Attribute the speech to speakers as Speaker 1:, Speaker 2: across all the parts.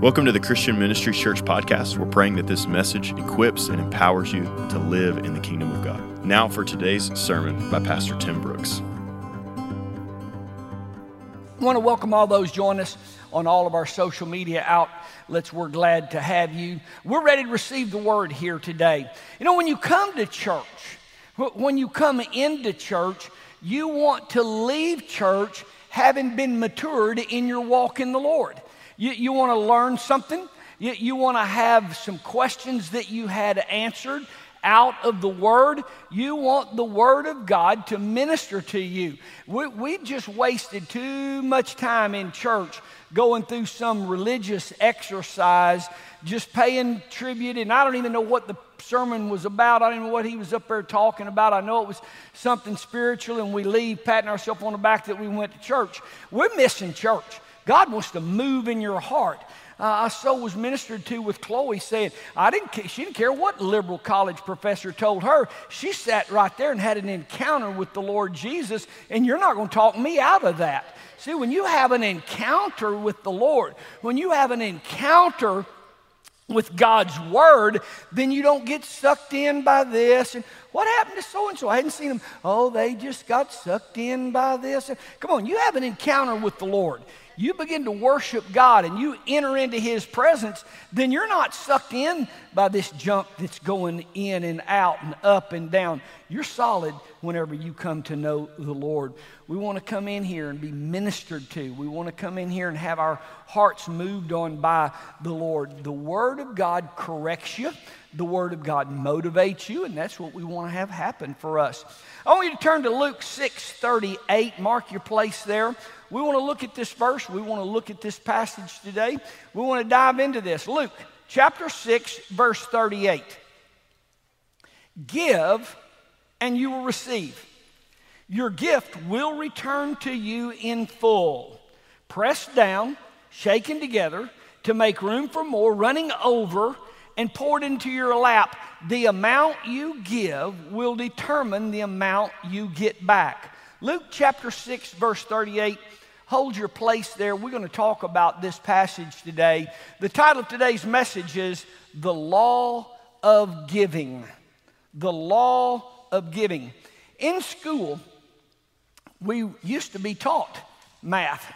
Speaker 1: Welcome to the Christian Ministry Church podcast. We're praying that this message equips and empowers you to live in the kingdom of God. Now, for today's sermon by Pastor Tim Brooks.
Speaker 2: I want to welcome all those join us on all of our social media outlets. We're glad to have you. We're ready to receive the word here today. You know, when you come to church, when you come into church, you want to leave church having been matured in your walk in the Lord. You, you want to learn something. You, you want to have some questions that you had answered out of the Word. You want the Word of God to minister to you. We, we just wasted too much time in church going through some religious exercise, just paying tribute. And I don't even know what the sermon was about. I don't know what he was up there talking about. I know it was something spiritual, and we leave patting ourselves on the back that we went to church. We're missing church. God wants to move in your heart. Uh, I so was ministered to with Chloe saying, I didn't, she didn't care what liberal college professor told her. She sat right there and had an encounter with the Lord Jesus, and you're not going to talk me out of that. See, when you have an encounter with the Lord, when you have an encounter with God's word, then you don't get sucked in by this. And what happened to so and so? I hadn't seen them. Oh, they just got sucked in by this. Come on, you have an encounter with the Lord you begin to worship God and you enter into His presence, then you're not sucked in by this junk that's going in and out and up and down. You're solid whenever you come to know the Lord. We want to come in here and be ministered to. We want to come in here and have our hearts moved on by the Lord. The Word of God corrects you, the Word of God motivates you, and that's what we want to have happen for us. I want you to turn to Luke 6 38. Mark your place there. We want to look at this verse. We want to look at this passage today. We want to dive into this. Luke chapter 6, verse 38. Give and you will receive. Your gift will return to you in full, pressed down, shaken together to make room for more, running over and poured into your lap. The amount you give will determine the amount you get back. Luke chapter 6, verse 38 hold your place there. We're going to talk about this passage today. The title of today's message is The Law of Giving. The Law of Giving. In school, we used to be taught math,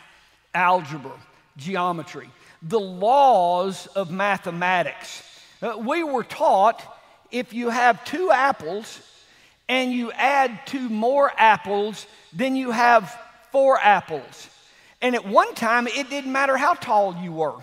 Speaker 2: algebra, geometry, the laws of mathematics. Uh, we were taught if you have two apples and you add two more apples, then you have four apples. And at one time, it didn't matter how tall you were,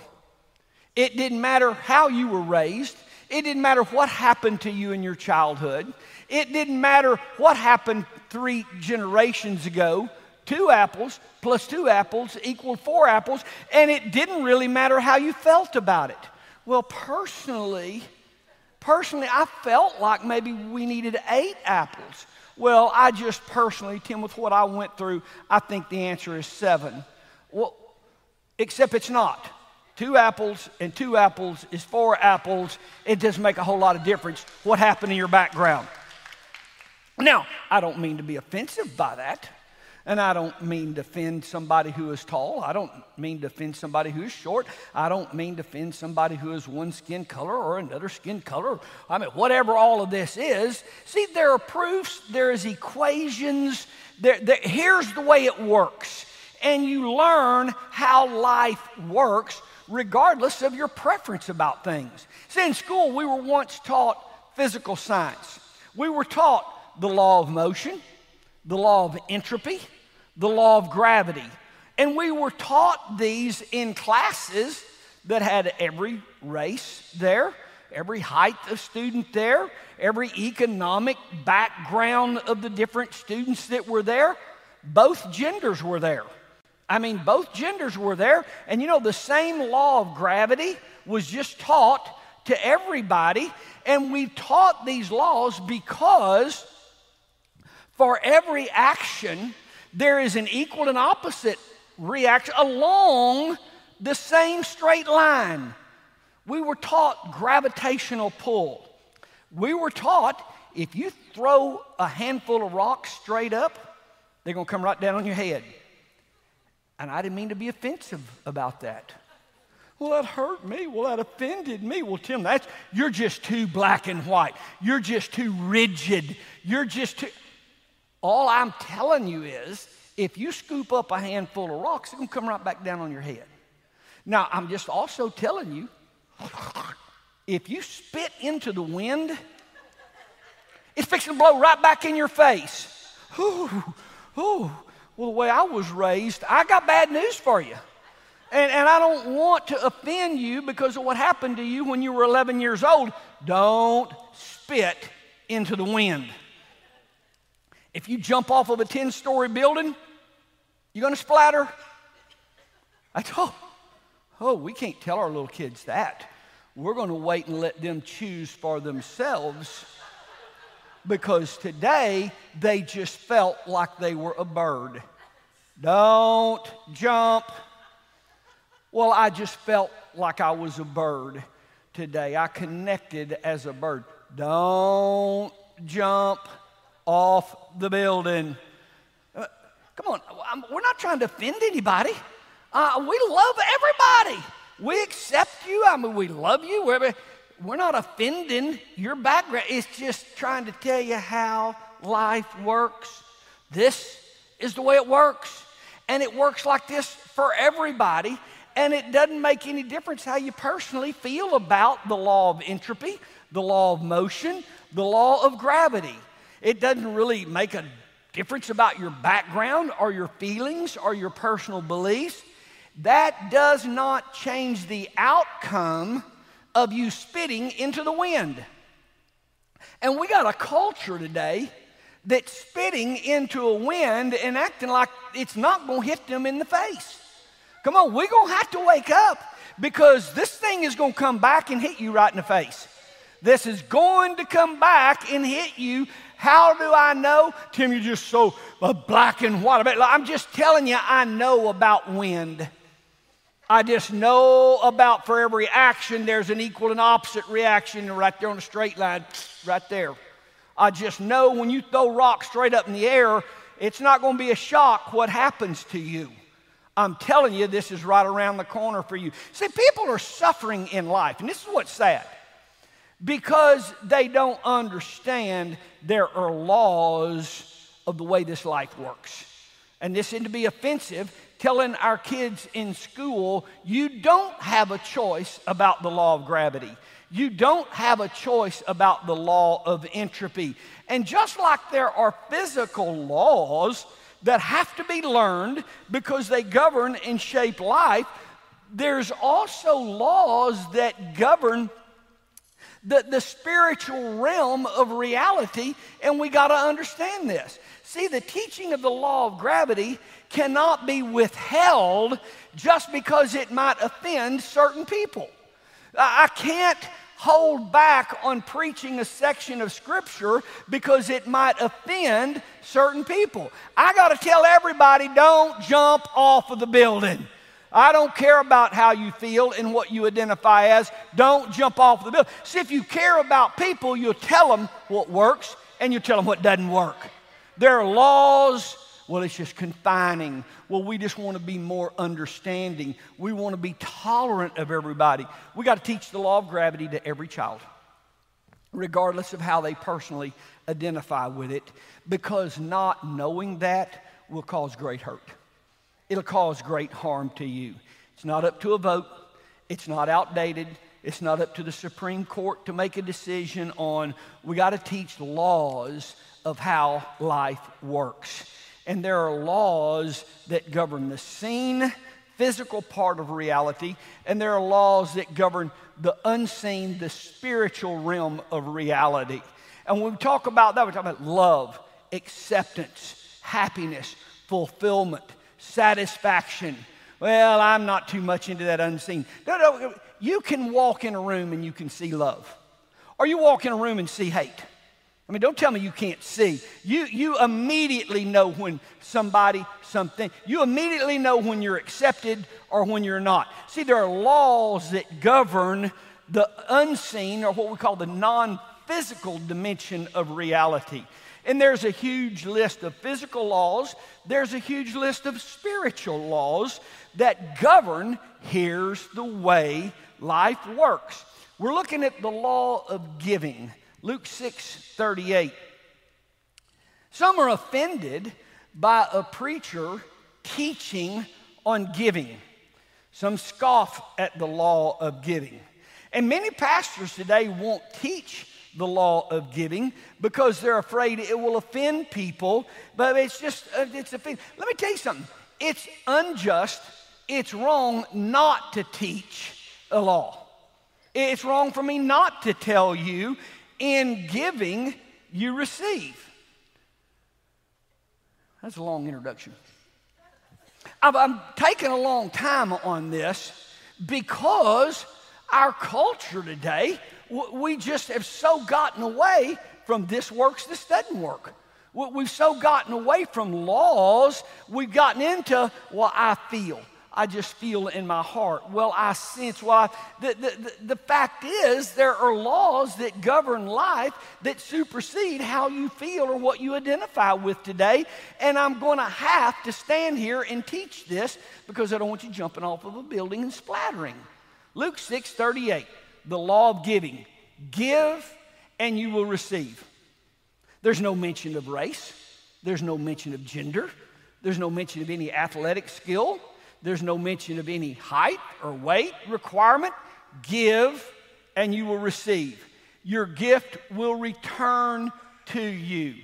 Speaker 2: it didn't matter how you were raised, it didn't matter what happened to you in your childhood, it didn't matter what happened three generations ago. Two apples plus two apples equaled four apples, and it didn't really matter how you felt about it. Well, personally, personally, I felt like maybe we needed eight apples. Well, I just personally, Tim, with what I went through, I think the answer is seven. Well, except it's not. Two apples and two apples is four apples. It doesn't make a whole lot of difference what happened in your background. Now, I don't mean to be offensive by that. And I don't mean to offend somebody who is tall. I don't mean to offend somebody who is short. I don't mean to offend somebody who is one skin color or another skin color. I mean, whatever all of this is. See, there are proofs, there is equations. There, there, here's the way it works and you learn how life works regardless of your preference about things. See, in school, we were once taught physical science. We were taught the law of motion, the law of entropy, the law of gravity. And we were taught these in classes that had every race there, every height of student there, every economic background of the different students that were there. Both genders were there. I mean, both genders were there. And you know, the same law of gravity was just taught to everybody. And we taught these laws because for every action, there is an equal and opposite reaction along the same straight line. We were taught gravitational pull. We were taught if you throw a handful of rocks straight up, they're going to come right down on your head. And I didn't mean to be offensive about that. Well, that hurt me. Well, that offended me. Well, Tim, that's you're just too black and white. You're just too rigid. You're just too. All I'm telling you is, if you scoop up a handful of rocks, it's gonna come right back down on your head. Now, I'm just also telling you, if you spit into the wind, it's fixing to blow right back in your face. Ooh, ooh. Well, the way I was raised, I got bad news for you. And, and I don't want to offend you because of what happened to you when you were 11 years old. Don't spit into the wind. If you jump off of a 10 story building, you're going to splatter. I told, oh, we can't tell our little kids that. We're going to wait and let them choose for themselves because today they just felt like they were a bird. Don't jump. Well, I just felt like I was a bird today. I connected as a bird. Don't jump off the building. Uh, come on, we're not trying to offend anybody. Uh, we love everybody. We accept you. I mean, we love you. We're, we're not offending your background. It's just trying to tell you how life works. This is the way it works. And it works like this for everybody. And it doesn't make any difference how you personally feel about the law of entropy, the law of motion, the law of gravity. It doesn't really make a difference about your background or your feelings or your personal beliefs. That does not change the outcome of you spitting into the wind. And we got a culture today that's spitting into a wind and acting like it's not going to hit them in the face. Come on, we're going to have to wake up because this thing is going to come back and hit you right in the face. This is going to come back and hit you. How do I know? Tim, you're just so uh, black and white. I'm just telling you, I know about wind. I just know about for every action, there's an equal and opposite reaction right there on a straight line, right there. I just know when you throw rocks straight up in the air, it's not going to be a shock what happens to you. I'm telling you, this is right around the corner for you. See, people are suffering in life, and this is what's sad. Because they don't understand there are laws of the way this life works. And this isn't to be offensive, telling our kids in school, you don't have a choice about the law of gravity. You don't have a choice about the law of entropy. And just like there are physical laws, that have to be learned because they govern and shape life, there's also laws that govern the, the spiritual realm of reality, and we got to understand this. See, the teaching of the law of gravity cannot be withheld just because it might offend certain people. I can't hold back on preaching a section of Scripture because it might offend certain people. I got to tell everybody don't jump off of the building. I don't care about how you feel and what you identify as. Don't jump off the building. See, if you care about people, you'll tell them what works and you tell them what doesn't work. There are laws well, it's just confining. Well, we just want to be more understanding. We want to be tolerant of everybody. We got to teach the law of gravity to every child, regardless of how they personally identify with it, because not knowing that will cause great hurt. It'll cause great harm to you. It's not up to a vote, it's not outdated. It's not up to the Supreme Court to make a decision on. We got to teach laws of how life works. And there are laws that govern the seen, physical part of reality, and there are laws that govern the unseen, the spiritual realm of reality. And when we talk about that, we talk about love, acceptance, happiness, fulfillment, satisfaction. Well, I'm not too much into that unseen. No, no, you can walk in a room and you can see love, or you walk in a room and see hate. I mean, don't tell me you can't see. You, you immediately know when somebody, something, you immediately know when you're accepted or when you're not. See, there are laws that govern the unseen or what we call the non physical dimension of reality. And there's a huge list of physical laws, there's a huge list of spiritual laws that govern here's the way life works. We're looking at the law of giving. Luke 6 38. Some are offended by a preacher teaching on giving. Some scoff at the law of giving. And many pastors today won't teach the law of giving because they're afraid it will offend people. But it's just, uh, it's offend. Let me tell you something. It's unjust, it's wrong not to teach a law. It's wrong for me not to tell you in giving you receive. That's a long introduction. I've, I'm taking a long time on this because our culture today, we just have so gotten away from this works, this doesn't work. We've so gotten away from laws, we've gotten into, well, I feel. I just feel in my heart. Well, I sense. Well, the, the, the fact is, there are laws that govern life that supersede how you feel or what you identify with today. And I'm going to have to stand here and teach this because I don't want you jumping off of a building and splattering. Luke 6 38, the law of giving. Give and you will receive. There's no mention of race, there's no mention of gender, there's no mention of any athletic skill, there's no mention of any height or weight requirement. Give and you will receive. Your gift will return to you.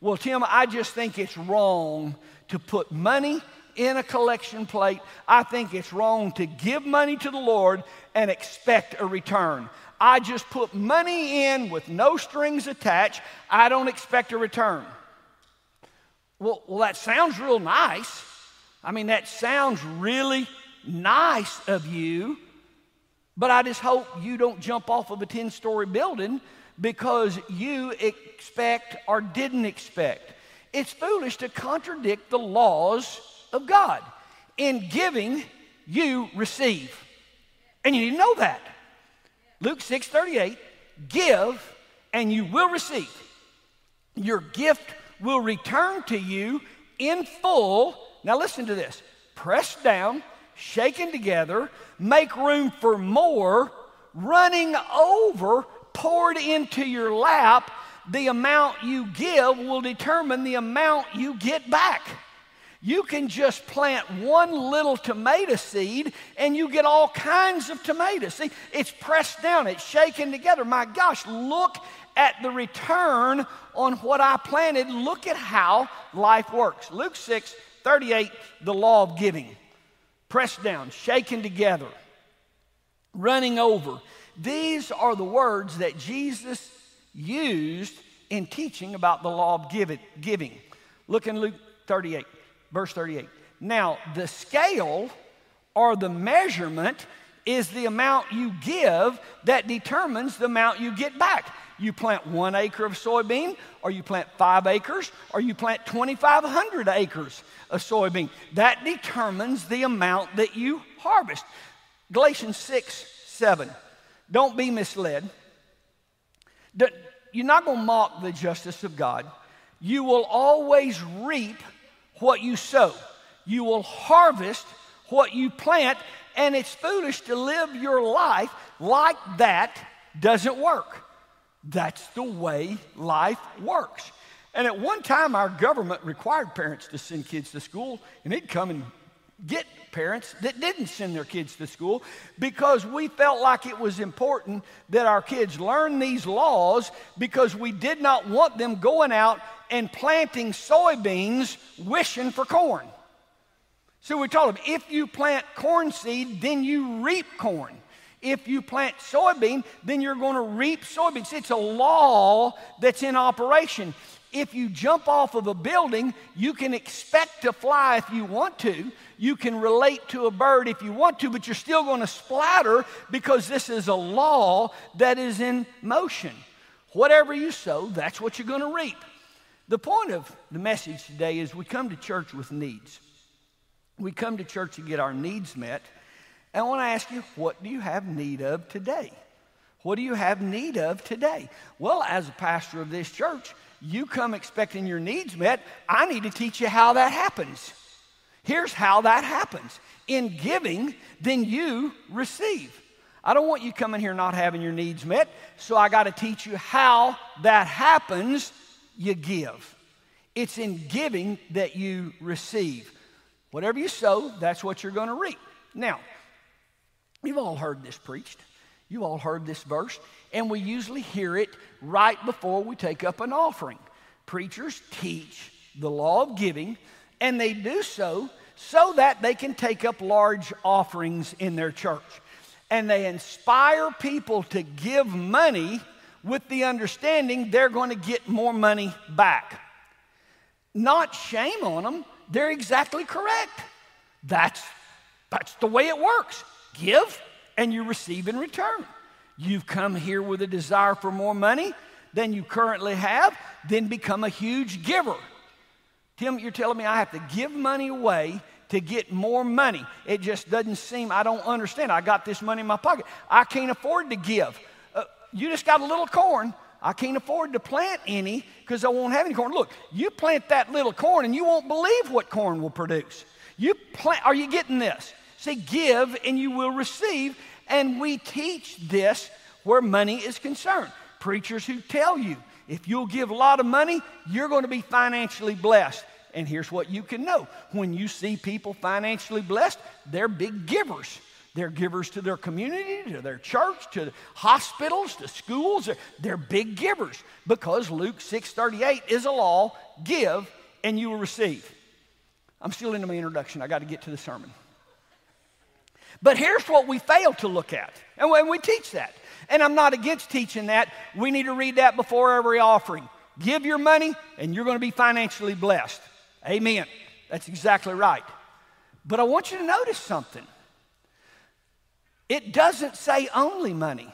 Speaker 2: Well, Tim, I just think it's wrong to put money in a collection plate. I think it's wrong to give money to the Lord and expect a return. I just put money in with no strings attached. I don't expect a return. Well, well that sounds real nice. I mean, that sounds really nice of you, but I just hope you don't jump off of a 10 story building because you expect or didn't expect. It's foolish to contradict the laws of God. In giving, you receive. And you need to know that. Luke 6 38, give and you will receive. Your gift will return to you in full. Now, listen to this pressed down, shaken together, make room for more, running over, poured into your lap. The amount you give will determine the amount you get back. You can just plant one little tomato seed and you get all kinds of tomatoes. See, it's pressed down, it's shaken together. My gosh, look at the return on what I planted. Look at how life works. Luke 6 38, the law of giving. Pressed down, shaken together, running over. These are the words that Jesus used in teaching about the law of giving. Look in Luke 38. Verse 38. Now, the scale or the measurement is the amount you give that determines the amount you get back. You plant one acre of soybean, or you plant five acres, or you plant 2,500 acres of soybean. That determines the amount that you harvest. Galatians 6 7. Don't be misled. You're not going to mock the justice of God. You will always reap what you sow. You will harvest what you plant, and it's foolish to live your life like that doesn't work. That's the way life works. And at one time, our government required parents to send kids to school, and they'd come and get parents that didn't send their kids to school because we felt like it was important that our kids learn these laws because we did not want them going out and planting soybeans wishing for corn. So we told them if you plant corn seed, then you reap corn. If you plant soybean, then you're going to reap soybeans. It's a law that's in operation. If you jump off of a building, you can expect to fly if you want to. You can relate to a bird if you want to, but you're still going to splatter because this is a law that is in motion. Whatever you sow, that's what you're going to reap. The point of the message today is we come to church with needs. We come to church to get our needs met. And I want to ask you, what do you have need of today? What do you have need of today? Well, as a pastor of this church, you come expecting your needs met. I need to teach you how that happens. Here's how that happens in giving, then you receive. I don't want you coming here not having your needs met, so I got to teach you how that happens. You give. It's in giving that you receive. Whatever you sow, that's what you're going to reap. Now, you've all heard this preached. You've all heard this verse, and we usually hear it right before we take up an offering. Preachers teach the law of giving, and they do so so that they can take up large offerings in their church. And they inspire people to give money with the understanding they're going to get more money back. Not shame on them, they're exactly correct. That's, that's the way it works. Give and you receive in return. You've come here with a desire for more money than you currently have, then become a huge giver. Tim, you're telling me I have to give money away to get more money. It just doesn't seem, I don't understand. I got this money in my pocket. I can't afford to give. Uh, you just got a little corn. I can't afford to plant any because I won't have any corn. Look, you plant that little corn and you won't believe what corn will produce. You plant, are you getting this? Say, give and you will receive. And we teach this where money is concerned. Preachers who tell you if you'll give a lot of money, you're going to be financially blessed. And here's what you can know when you see people financially blessed, they're big givers. They're givers to their community, to their church, to hospitals, to schools. They're big givers because Luke 6:38 is a law, give and you will receive. I'm still into my introduction. I got to get to the sermon. But here's what we fail to look at. And when we teach that. And I'm not against teaching that. We need to read that before every offering. Give your money and you're going to be financially blessed. Amen. That's exactly right. But I want you to notice something. It doesn't say only money.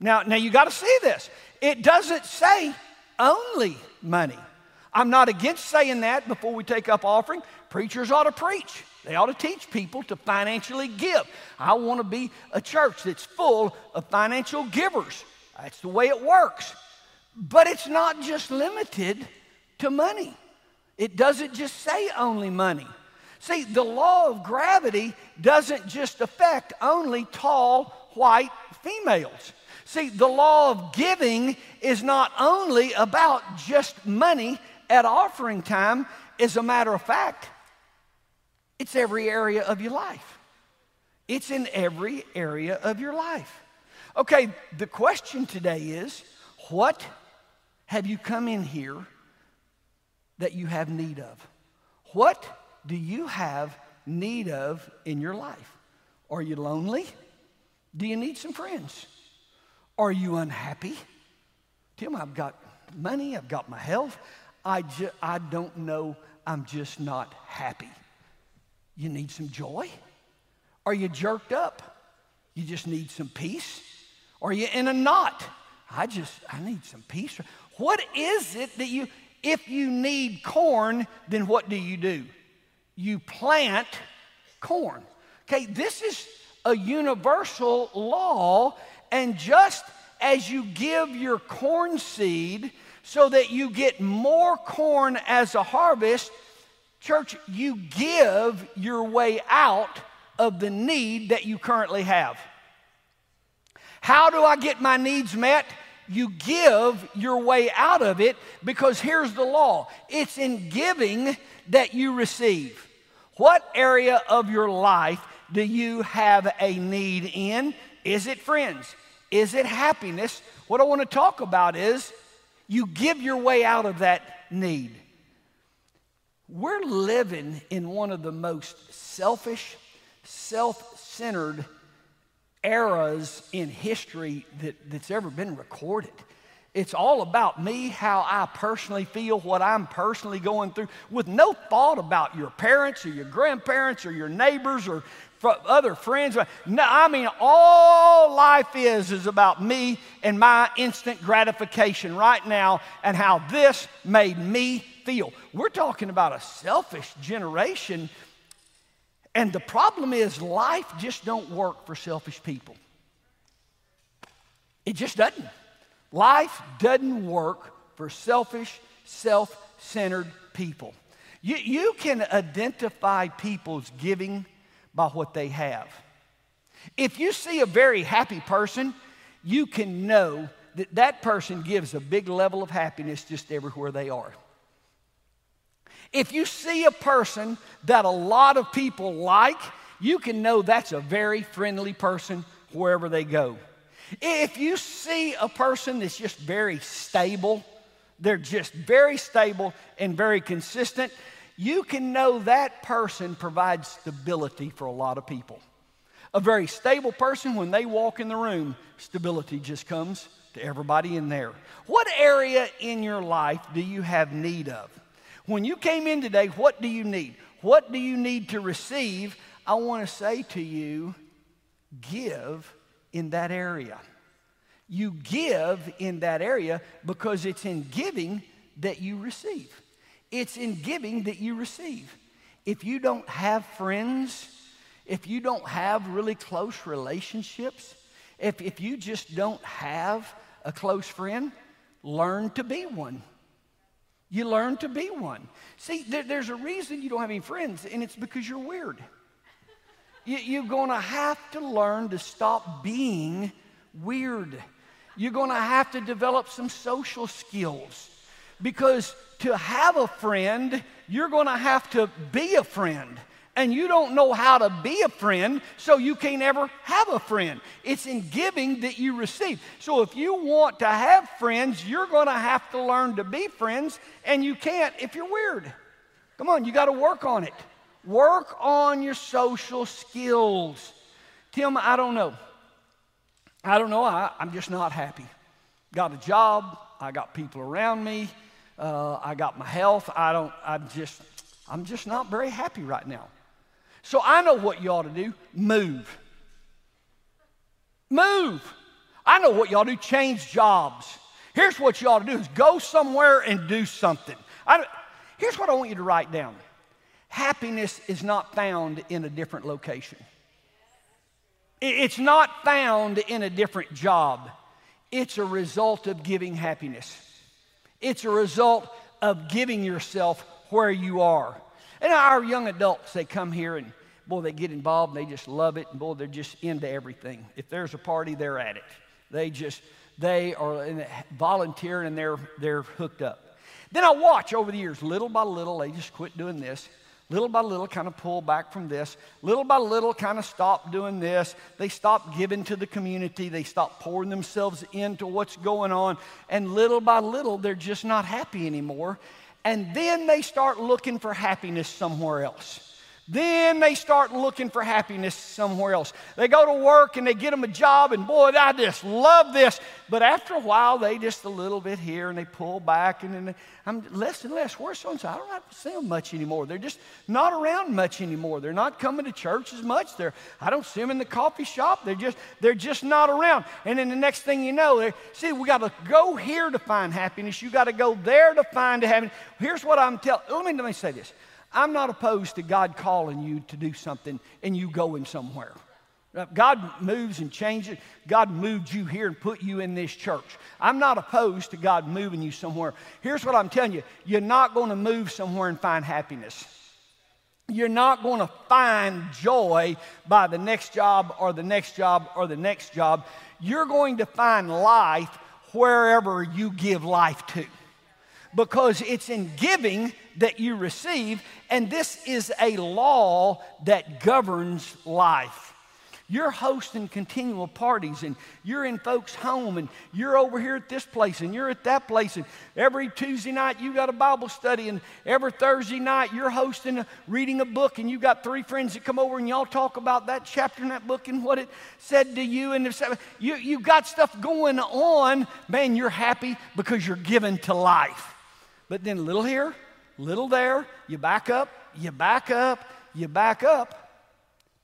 Speaker 2: Now, now you got to see this. It doesn't say only money. I'm not against saying that before we take up offering. Preachers ought to preach. They ought to teach people to financially give. I want to be a church that's full of financial givers. That's the way it works. But it's not just limited to money, it doesn't just say only money. See, the law of gravity doesn't just affect only tall, white females. See, the law of giving is not only about just money at offering time. As a matter of fact, it's every area of your life. It's in every area of your life. Okay, the question today is what have you come in here that you have need of? What do you have need of in your life? Are you lonely? Do you need some friends? Are you unhappy? Tim, I've got money, I've got my health. I, ju- I don't know, I'm just not happy. You need some joy? Are you jerked up? You just need some peace? Are you in a knot? I just, I need some peace. What is it that you, if you need corn, then what do you do? You plant corn. Okay, this is a universal law, and just as you give your corn seed so that you get more corn as a harvest, Church, you give your way out of the need that you currently have. How do I get my needs met? You give your way out of it because here's the law it's in giving that you receive. What area of your life do you have a need in? Is it friends? Is it happiness? What I want to talk about is you give your way out of that need. We're living in one of the most selfish, self centered eras in history that, that's ever been recorded. It's all about me, how I personally feel, what I'm personally going through, with no thought about your parents or your grandparents or your neighbors or other friends. No, I mean, all life is is about me and my instant gratification right now and how this made me feel. We're talking about a selfish generation. And the problem is life just don't work for selfish people. It just doesn't. Life doesn't work for selfish, self-centered people. You, you can identify people's giving by what they have. If you see a very happy person, you can know that that person gives a big level of happiness just everywhere they are. If you see a person that a lot of people like, you can know that's a very friendly person wherever they go. If you see a person that's just very stable, they're just very stable and very consistent, you can know that person provides stability for a lot of people. A very stable person, when they walk in the room, stability just comes to everybody in there. What area in your life do you have need of? When you came in today, what do you need? What do you need to receive? I want to say to you, give in that area. You give in that area because it's in giving that you receive. It's in giving that you receive. If you don't have friends, if you don't have really close relationships, if, if you just don't have a close friend, learn to be one. You learn to be one. See, there, there's a reason you don't have any friends, and it's because you're weird. You, you're going to have to learn to stop being weird. You're going to have to develop some social skills because to have a friend, you're going to have to be a friend and you don't know how to be a friend, so you can't ever have a friend. It's in giving that you receive. So if you want to have friends, you're going to have to learn to be friends, and you can't if you're weird. Come on, you got to work on it. Work on your social skills. Tim, I don't know. I don't know. I, am just not happy. Got a job. I got people around me. Uh, I got my health. I don't. I'm just. I'm just not very happy right now. So I know what you ought to do move. Move. I know what you ought to do change jobs. Here's what you ought to do is go somewhere and do something. I, here's what I want you to write down happiness is not found in a different location. It's not found in a different job. It's a result of giving happiness. It's a result of giving yourself where you are. And our young adults, they come here and boy, they get involved and they just love it. And boy, they're just into everything. If there's a party, they're at it. They just, they are volunteering and they're, they're hooked up. Then I watch over the years, little by little, they just quit doing this. Little by little, kind of pull back from this. Little by little, kind of stop doing this. They stop giving to the community. They stop pouring themselves into what's going on. And little by little, they're just not happy anymore. And then they start looking for happiness somewhere else. Then they start looking for happiness somewhere else. They go to work and they get them a job, and boy, I just love this. But after a while, they just a little bit here and they pull back, and then I'm less and less. Where's so and so? I don't have to see them much anymore. They're just not around much anymore. They're not coming to church as much. They're, I don't see them in the coffee shop. They're just, they're just not around. And then the next thing you know, see, we got to go here to find happiness. You got to go there to find happiness. Here's what I'm telling. Let me let me say this. I'm not opposed to God calling you to do something and you going somewhere. Uh, God moves and changes. God moved you here and put you in this church. I'm not opposed to God moving you somewhere. Here's what I'm telling you you're not going to move somewhere and find happiness. You're not going to find joy by the next job or the next job or the next job. You're going to find life wherever you give life to because it's in giving that you receive, and this is a law that governs life. You're hosting continual parties and you're in folks' home and you're over here at this place and you're at that place. And every Tuesday night you got a Bible study and every Thursday night you're hosting a, reading a book and you got three friends that come over and y'all talk about that chapter in that book and what it said to you. And you, you got stuff going on. Man, you're happy because you're given to life. But then little here, little there, you back up, you back up, you back up.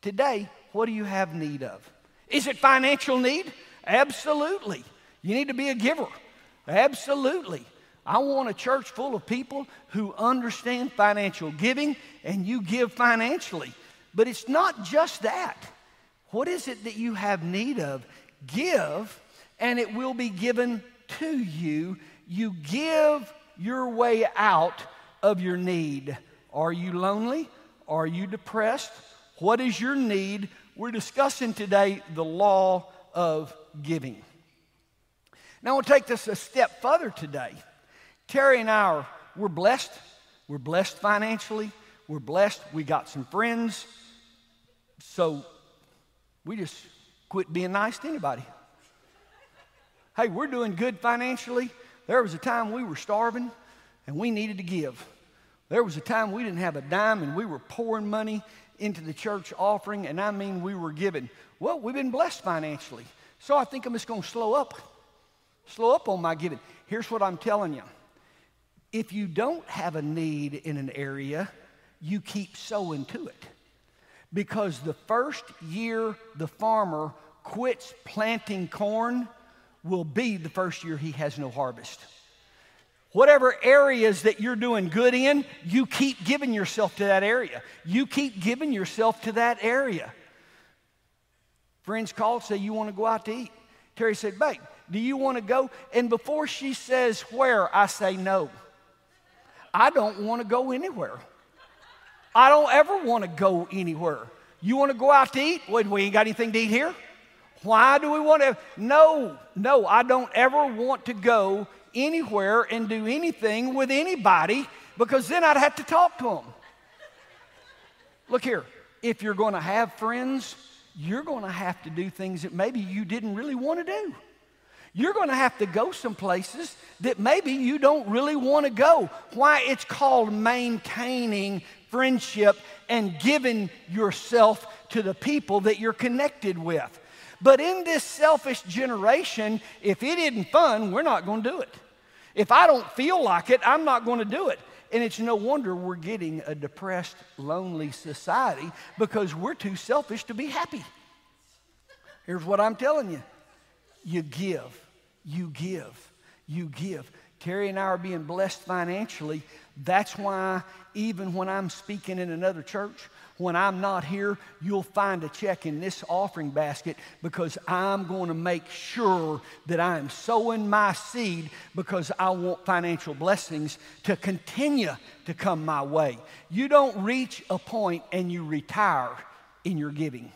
Speaker 2: Today, what do you have need of? Is it financial need? Absolutely. You need to be a giver. Absolutely. I want a church full of people who understand financial giving and you give financially. But it's not just that. What is it that you have need of? Give, and it will be given to you. You give your way out of your need. Are you lonely? Are you depressed? What is your need? We're discussing today the law of giving. Now, we'll take this a step further today. Terry and I are, we're blessed. We're blessed financially. We're blessed. We got some friends. So we just quit being nice to anybody. Hey, we're doing good financially. There was a time we were starving and we needed to give. There was a time we didn't have a dime and we were pouring money into the church offering, and I mean we were giving. Well, we've been blessed financially. So I think I'm just going to slow up. Slow up on my giving. Here's what I'm telling you. If you don't have a need in an area, you keep sowing to it. Because the first year the farmer quits planting corn will be the first year he has no harvest. Whatever areas that you're doing good in, you keep giving yourself to that area. You keep giving yourself to that area. Friends called, say, You want to go out to eat? Terry said, Babe, do you want to go? And before she says where, I say no. I don't want to go anywhere. I don't ever want to go anywhere. You want to go out to eat? Wait, we ain't got anything to eat here? Why do we want to? No, no, I don't ever want to go anywhere and do anything with anybody because then I'd have to talk to them. Look here, if you're going to have friends, you're going to have to do things that maybe you didn't really want to do. You're going to have to go some places that maybe you don't really want to go. Why? It's called maintaining friendship and giving yourself to the people that you're connected with. But in this selfish generation, if it isn't fun, we're not going to do it. If I don't feel like it, I'm not going to do it. And it's no wonder we're getting a depressed, lonely society because we're too selfish to be happy. Here's what I'm telling you you give, you give, you give. Terry and I are being blessed financially. That's why, even when I'm speaking in another church, when I'm not here, you'll find a check in this offering basket because I'm going to make sure that I am sowing my seed because I want financial blessings to continue to come my way. You don't reach a point and you retire in your giving.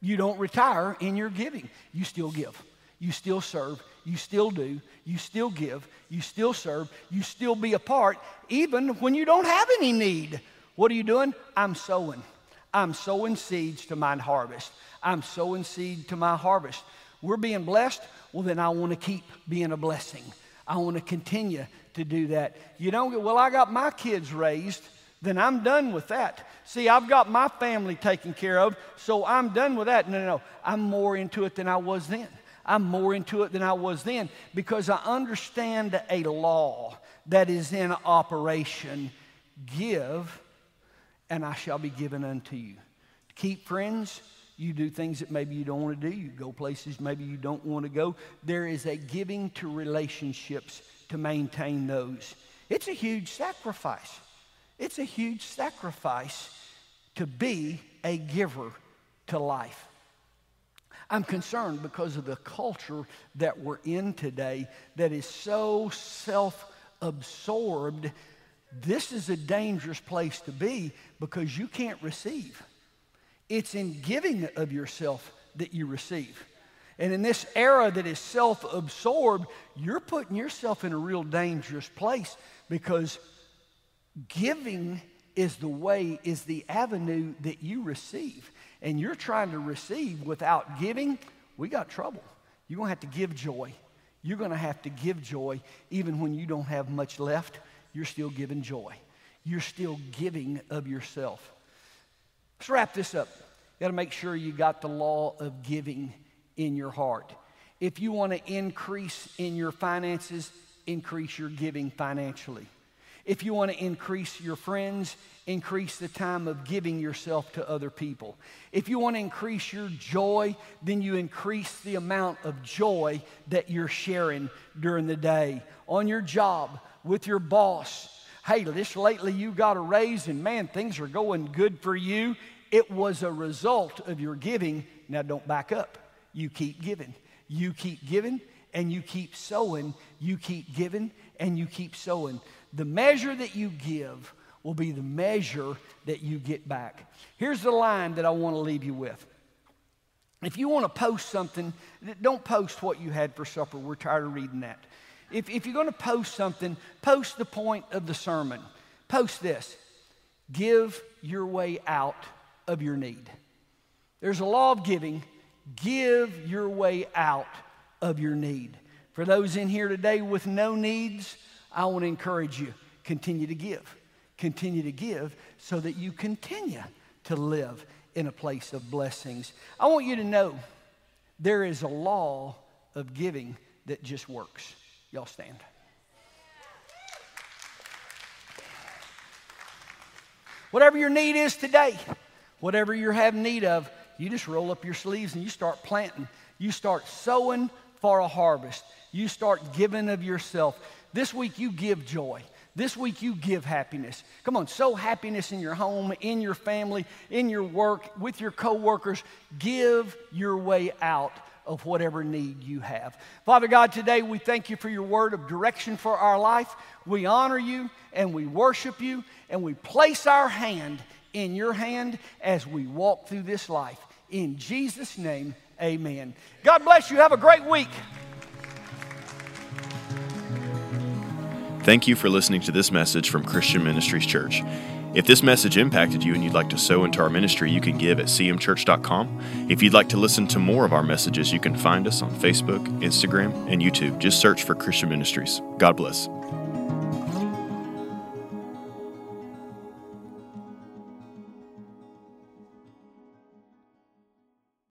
Speaker 2: You don't retire in your giving. You still give. You still serve. You still do. You still give. You still serve. You still be a part, even when you don't have any need. What are you doing? I'm sowing. I'm sowing seeds to my harvest. I'm sowing seed to my harvest. We're being blessed. Well, then I want to keep being a blessing. I want to continue to do that. You don't go, well, I got my kids raised, then I'm done with that. See, I've got my family taken care of, so I'm done with that. No, no, no. I'm more into it than I was then. I'm more into it than I was then because I understand a law that is in operation. Give and I shall be given unto you. To Keep friends. You do things that maybe you don't want to do. You go places maybe you don't want to go. There is a giving to relationships to maintain those. It's a huge sacrifice. It's a huge sacrifice to be a giver to life. I'm concerned because of the culture that we're in today that is so self absorbed this is a dangerous place to be because you can't receive. It's in giving of yourself that you receive. And in this era that is self absorbed, you're putting yourself in a real dangerous place because giving is the way, is the avenue that you receive. And you're trying to receive without giving, we got trouble. You're going to have to give joy. You're going to have to give joy even when you don't have much left you're still giving joy. You're still giving of yourself. Let's wrap this up. You got to make sure you got the law of giving in your heart. If you want to increase in your finances, increase your giving financially. If you want to increase your friends, increase the time of giving yourself to other people. If you want to increase your joy, then you increase the amount of joy that you're sharing during the day. On your job, with your boss. Hey, this lately you got a raise and man, things are going good for you. It was a result of your giving. Now don't back up. You keep giving. You keep giving and you keep sowing. You keep giving and you keep sowing. The measure that you give will be the measure that you get back. Here's the line that I want to leave you with. If you want to post something, don't post what you had for supper. We're tired of reading that. If, if you're going to post something, post the point of the sermon. Post this give your way out of your need. There's a law of giving. Give your way out of your need. For those in here today with no needs, I want to encourage you continue to give. Continue to give so that you continue to live in a place of blessings. I want you to know there is a law of giving that just works. Y'all stand. Whatever your need is today, whatever you're having need of, you just roll up your sleeves and you start planting. You start sowing for a harvest. You start giving of yourself. This week, you give joy. This week, you give happiness. Come on, sow happiness in your home, in your family, in your work, with your coworkers. Give your way out of whatever need you have. Father God, today we thank you for your word of direction for our life. We honor you and we worship you and we place our hand in your hand as we walk through this life. In Jesus' name, amen. God bless you. Have a great week.
Speaker 1: Thank you for listening to this message from Christian Ministries Church. If this message impacted you and you'd like to sow into our ministry, you can give at cmchurch.com. If you'd like to listen to more of our messages, you can find us on Facebook, Instagram, and YouTube. Just search for Christian Ministries. God bless.